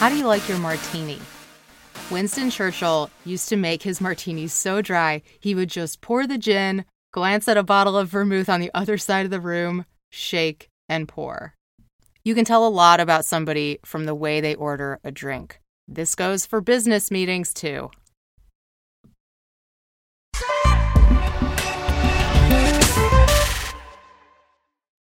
How do you like your martini? Winston Churchill used to make his martinis so dry, he would just pour the gin, glance at a bottle of vermouth on the other side of the room, shake, and pour. You can tell a lot about somebody from the way they order a drink. This goes for business meetings too.